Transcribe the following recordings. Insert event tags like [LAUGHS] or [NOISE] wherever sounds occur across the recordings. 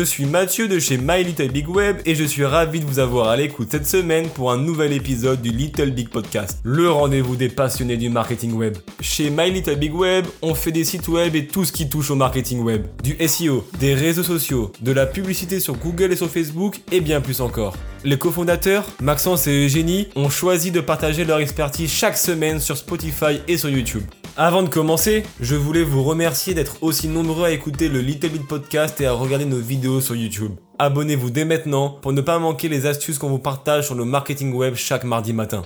Je suis Mathieu de chez My Little Big Web et je suis ravi de vous avoir à l'écoute cette semaine pour un nouvel épisode du Little Big Podcast, le rendez-vous des passionnés du marketing web. Chez My Little Big Web, on fait des sites web et tout ce qui touche au marketing web, du SEO, des réseaux sociaux, de la publicité sur Google et sur Facebook et bien plus encore. Les cofondateurs, Maxence et Eugénie, ont choisi de partager leur expertise chaque semaine sur Spotify et sur YouTube. Avant de commencer, je voulais vous remercier d'être aussi nombreux à écouter le Little Bit Podcast et à regarder nos vidéos sur YouTube. Abonnez-vous dès maintenant pour ne pas manquer les astuces qu'on vous partage sur le marketing web chaque mardi matin.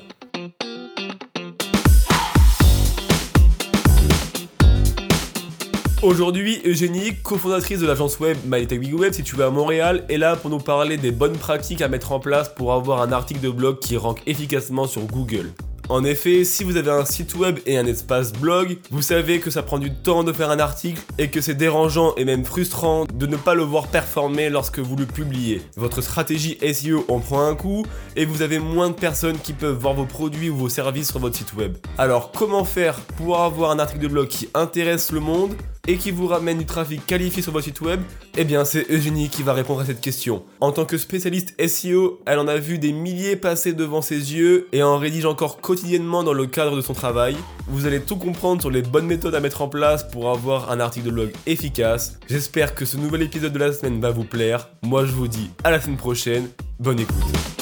Aujourd'hui, Eugénie, cofondatrice de l'agence web My Web située à Montréal, est là pour nous parler des bonnes pratiques à mettre en place pour avoir un article de blog qui rank efficacement sur Google. En effet, si vous avez un site web et un espace blog, vous savez que ça prend du temps de faire un article et que c'est dérangeant et même frustrant de ne pas le voir performer lorsque vous le publiez. Votre stratégie SEO en prend un coup et vous avez moins de personnes qui peuvent voir vos produits ou vos services sur votre site web. Alors comment faire pour avoir un article de blog qui intéresse le monde? Et qui vous ramène du trafic qualifié sur votre site web Eh bien, c'est Eugénie qui va répondre à cette question. En tant que spécialiste SEO, elle en a vu des milliers passer devant ses yeux et en rédige encore quotidiennement dans le cadre de son travail. Vous allez tout comprendre sur les bonnes méthodes à mettre en place pour avoir un article de blog efficace. J'espère que ce nouvel épisode de la semaine va vous plaire. Moi, je vous dis à la semaine prochaine. Bonne écoute.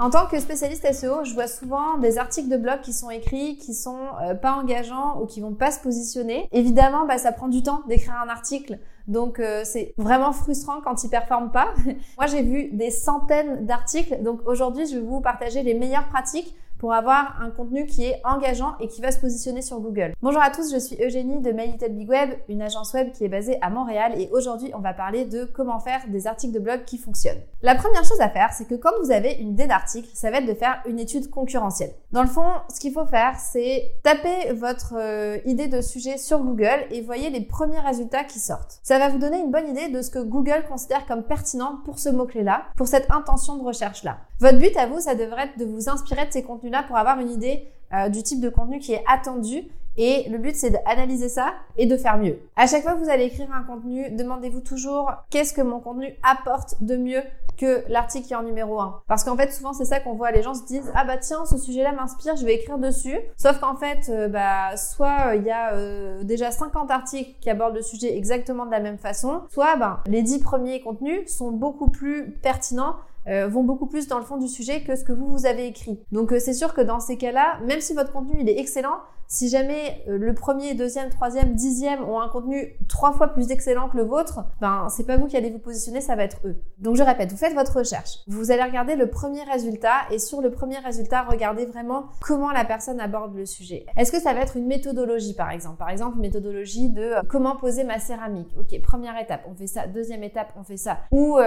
En tant que spécialiste SEO, je vois souvent des articles de blog qui sont écrits, qui sont euh, pas engageants ou qui vont pas se positionner. Évidemment, bah, ça prend du temps d'écrire un article. Donc euh, c'est vraiment frustrant quand ils performent pas. [LAUGHS] Moi j'ai vu des centaines d'articles. Donc aujourd'hui je vais vous partager les meilleures pratiques pour avoir un contenu qui est engageant et qui va se positionner sur Google. Bonjour à tous, je suis Eugénie de My Little Big Web, une agence web qui est basée à Montréal et aujourd'hui on va parler de comment faire des articles de blog qui fonctionnent. La première chose à faire, c'est que quand vous avez une idée d'article, ça va être de faire une étude concurrentielle. Dans le fond, ce qu'il faut faire, c'est taper votre euh, idée de sujet sur Google et voyez les premiers résultats qui sortent. Ça va vous donner une bonne idée de ce que Google considère comme pertinent pour ce mot-clé-là, pour cette intention de recherche-là. Votre but à vous, ça devrait être de vous inspirer de ces pour avoir une idée euh, du type de contenu qui est attendu. Et le but, c'est d'analyser ça et de faire mieux. À chaque fois que vous allez écrire un contenu, demandez-vous toujours qu'est-ce que mon contenu apporte de mieux que l'article qui est en numéro 1. Parce qu'en fait, souvent, c'est ça qu'on voit. Les gens se disent, ah bah tiens, ce sujet-là m'inspire, je vais écrire dessus. Sauf qu'en fait, euh, bah, soit il y a euh, déjà 50 articles qui abordent le sujet exactement de la même façon, soit ben, les 10 premiers contenus sont beaucoup plus pertinents euh, vont beaucoup plus dans le fond du sujet que ce que vous vous avez écrit. Donc euh, c'est sûr que dans ces cas-là, même si votre contenu il est excellent, si jamais euh, le premier, deuxième, troisième, dixième ont un contenu trois fois plus excellent que le vôtre, ben c'est pas vous qui allez vous positionner, ça va être eux. Donc je répète, vous faites votre recherche. Vous allez regarder le premier résultat et sur le premier résultat, regardez vraiment comment la personne aborde le sujet. Est-ce que ça va être une méthodologie par exemple? Par exemple, une méthodologie de comment poser ma céramique. Ok, première étape, on fait ça. Deuxième étape, on fait ça. Ou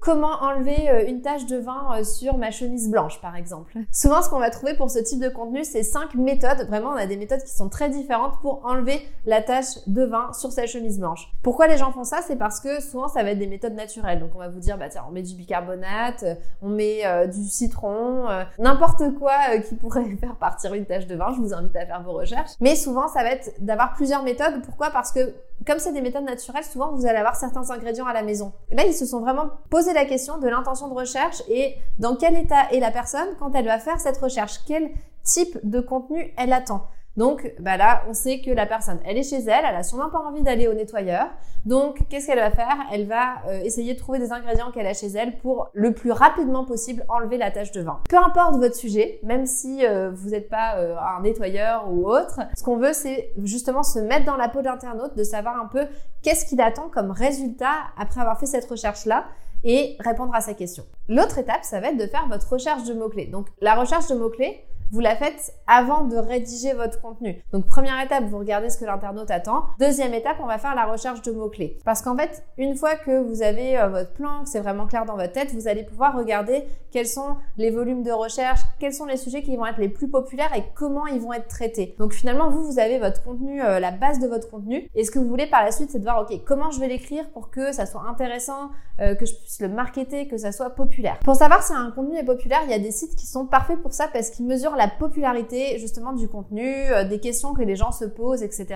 comment enlever une de vin sur ma chemise blanche par exemple. Souvent, ce qu'on va trouver pour ce type de contenu, c'est cinq méthodes. Vraiment, on a des méthodes qui sont très différentes pour enlever la tache de vin sur sa chemise blanche. Pourquoi les gens font ça? C'est parce que souvent ça va être des méthodes naturelles. Donc on va vous dire bah tiens, on met du bicarbonate, euh, on met euh, du citron, euh, n'importe quoi qui pourrait [LAUGHS] faire partir une tache de vin. Je vous invite à faire vos recherches. Mais souvent ça va être d'avoir plusieurs méthodes. Pourquoi? Parce que comme c'est des méthodes naturelles, souvent vous allez avoir certains ingrédients à la maison. Là, ils se sont vraiment posé la question de l'intention de recherche et dans quel état est la personne quand elle va faire cette recherche? Quel type de contenu elle attend? Donc bah là, on sait que la personne, elle est chez elle, elle a sûrement pas envie d'aller au nettoyeur. Donc qu'est-ce qu'elle va faire? Elle va euh, essayer de trouver des ingrédients qu'elle a chez elle pour le plus rapidement possible enlever la tache de vin. Peu importe votre sujet, même si euh, vous n'êtes pas euh, un nettoyeur ou autre, ce qu'on veut c'est justement se mettre dans la peau d'internaute, de savoir un peu qu'est-ce qu'il attend comme résultat après avoir fait cette recherche-là et répondre à sa question. L'autre étape, ça va être de faire votre recherche de mots-clés. Donc la recherche de mots-clés, vous la faites avant de rédiger votre contenu. Donc première étape, vous regardez ce que l'internaute attend. Deuxième étape, on va faire la recherche de mots-clés. Parce qu'en fait, une fois que vous avez euh, votre plan, que c'est vraiment clair dans votre tête, vous allez pouvoir regarder quels sont les volumes de recherche, quels sont les sujets qui vont être les plus populaires et comment ils vont être traités. Donc finalement, vous, vous avez votre contenu, euh, la base de votre contenu. Et ce que vous voulez par la suite, c'est de voir, ok, comment je vais l'écrire pour que ça soit intéressant, euh, que je puisse le marketer, que ça soit populaire. Pour savoir si un contenu est populaire, il y a des sites qui sont parfaits pour ça parce qu'ils mesurent la popularité justement du contenu, euh, des questions que les gens se posent, etc.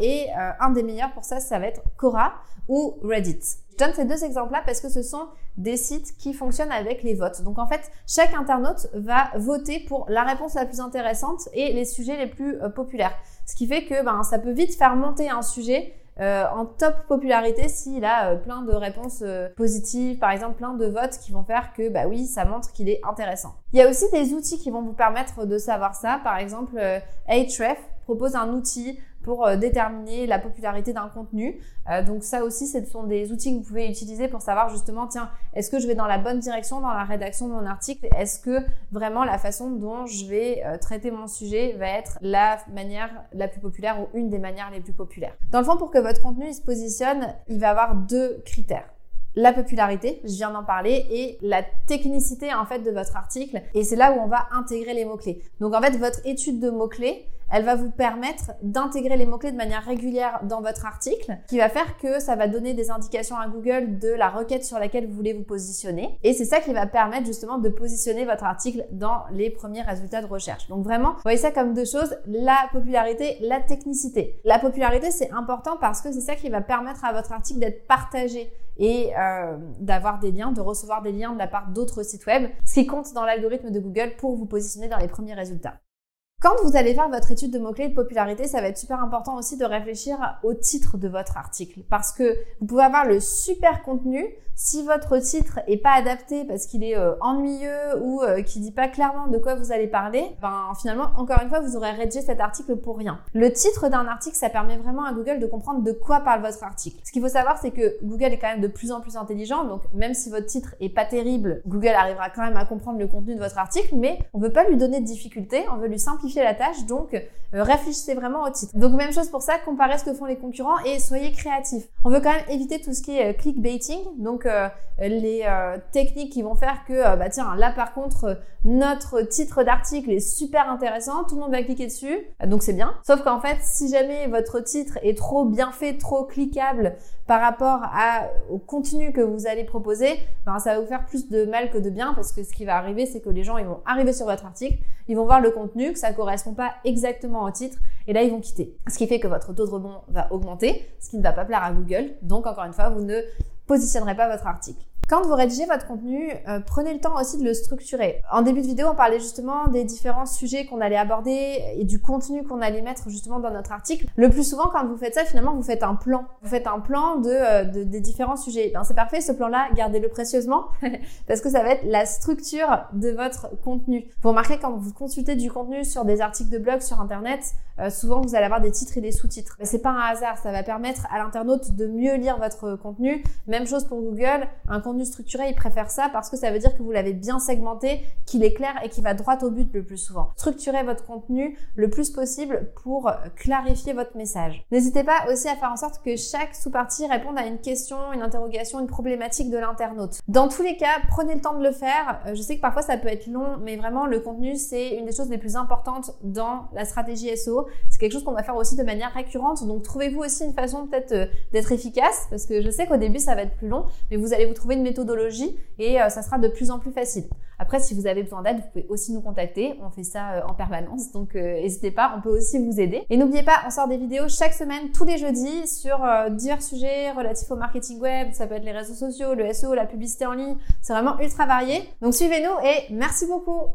Et un des meilleurs pour ça, ça va être Quora ou Reddit. Je donne ces deux exemples-là parce que ce sont des sites qui fonctionnent avec les votes. Donc en fait, chaque internaute va voter pour la réponse la plus intéressante et les sujets les plus euh, populaires. Ce qui fait que ben, ça peut vite faire monter un sujet euh, en top popularité s'il a euh, plein de réponses positives, par exemple plein de votes qui vont faire que bah oui, ça montre qu'il est intéressant. Il y a aussi des outils qui vont vous permettre de savoir ça. Par exemple, Ahrefs propose un outil pour euh, déterminer la popularité d'un contenu. Euh, donc ça aussi, ce sont des outils que vous pouvez utiliser pour savoir justement, tiens, est-ce que je vais dans la bonne direction dans la rédaction de mon article? Est-ce que vraiment la façon dont je vais euh, traiter mon sujet va être la manière la plus populaire ou une des manières les plus populaires? Dans le fond, pour que votre contenu se positionne, il va avoir deux critères la popularité, je viens d'en parler, et la technicité en fait de votre article. Et c'est là où on va intégrer les mots-clés. Donc en fait, votre étude de mots-clés, elle va vous permettre d'intégrer les mots-clés de manière régulière dans votre article, qui va faire que ça va donner des indications à Google de la requête sur laquelle vous voulez vous positionner. Et c'est ça qui va permettre justement de positionner votre article dans les premiers résultats de recherche. Donc vraiment, voyez ça comme deux choses, la popularité, la technicité. La popularité, c'est important parce que c'est ça qui va permettre à votre article d'être partagé et euh, d'avoir des liens, de recevoir des liens de la part d'autres sites web, ce qui compte dans l'algorithme de Google pour vous positionner dans les premiers résultats. Quand vous allez faire votre étude de mots-clés de popularité, ça va être super important aussi de réfléchir au titre de votre article. Parce que vous pouvez avoir le super contenu, si votre titre est pas adapté parce qu'il est euh, ennuyeux ou euh, qui dit pas clairement de quoi vous allez parler, ben finalement, encore une fois, vous aurez rédigé cet article pour rien. Le titre d'un article, ça permet vraiment à Google de comprendre de quoi parle votre article. Ce qu'il faut savoir, c'est que Google est quand même de plus en plus intelligent, donc même si votre titre est pas terrible, Google arrivera quand même à comprendre le contenu de votre article, mais on veut pas lui donner de difficultés, on veut lui simplifier la tâche, donc euh, réfléchissez vraiment au titre. Donc même chose pour ça, comparez ce que font les concurrents et soyez créatifs. On veut quand même éviter tout ce qui est clickbaiting, donc euh, les euh, techniques qui vont faire que, bah tiens, là par contre, notre titre d'article est super intéressant, tout le monde va cliquer dessus, donc c'est bien. Sauf qu'en fait, si jamais votre titre est trop bien fait, trop cliquable par rapport au contenu que vous allez proposer, ben, ça va vous faire plus de mal que de bien parce que ce qui va arriver, c'est que les gens ils vont arriver sur votre article, ils vont voir le contenu, que ça correspond pas exactement au titre, et là ils vont quitter. Ce qui fait que votre taux de rebond va augmenter, ce qui ne va pas plaire à Google. Donc encore une fois, vous ne positionnerez pas votre article. Quand vous rédigez votre contenu, euh, prenez le temps aussi de le structurer. En début de vidéo, on parlait justement des différents sujets qu'on allait aborder et du contenu qu'on allait mettre justement dans notre article. Le plus souvent, quand vous faites ça, finalement, vous faites un plan. Vous faites un plan de, euh, des différents sujets. Ben, c'est parfait, ce plan-là, gardez-le précieusement [LAUGHS] parce que ça va être la structure de votre contenu. Vous remarquez quand vous consultez du contenu sur des articles de blog sur Internet, euh, souvent vous allez avoir des titres et des sous-titres. Mais c'est pas un hasard, ça va permettre à l'internaute de mieux lire votre contenu. Même chose pour Google, structuré, il préfère ça parce que ça veut dire que vous l'avez bien segmenté, qu'il est clair et qu'il va droit au but le plus souvent. Structurez votre contenu le plus possible pour clarifier votre message. N'hésitez pas aussi à faire en sorte que chaque sous-partie réponde à une question, une interrogation, une problématique de l'internaute. Dans tous les cas, prenez le temps de le faire. Euh, je sais que parfois ça peut être long, mais vraiment le contenu c'est une des choses les plus importantes dans la stratégie SEO. C'est quelque chose qu'on va faire aussi de manière récurrente. Donc trouvez-vous aussi une façon peut-être euh, d'être efficace parce que je sais qu'au début ça va être plus long, mais vous allez vous trouver une méthodologie et euh, ça sera de plus en plus facile. Après, si vous avez besoin d'aide, vous pouvez aussi nous contacter. On fait ça euh, en permanence, donc n'hésitez pas, on peut aussi vous aider. Et n'oubliez pas, on sort des vidéos chaque semaine, tous les jeudis, sur divers sujets relatifs au marketing web. Ça peut être les réseaux sociaux, le SEO, la publicité en ligne. C'est vraiment ultra varié. Donc suivez-nous et merci beaucoup.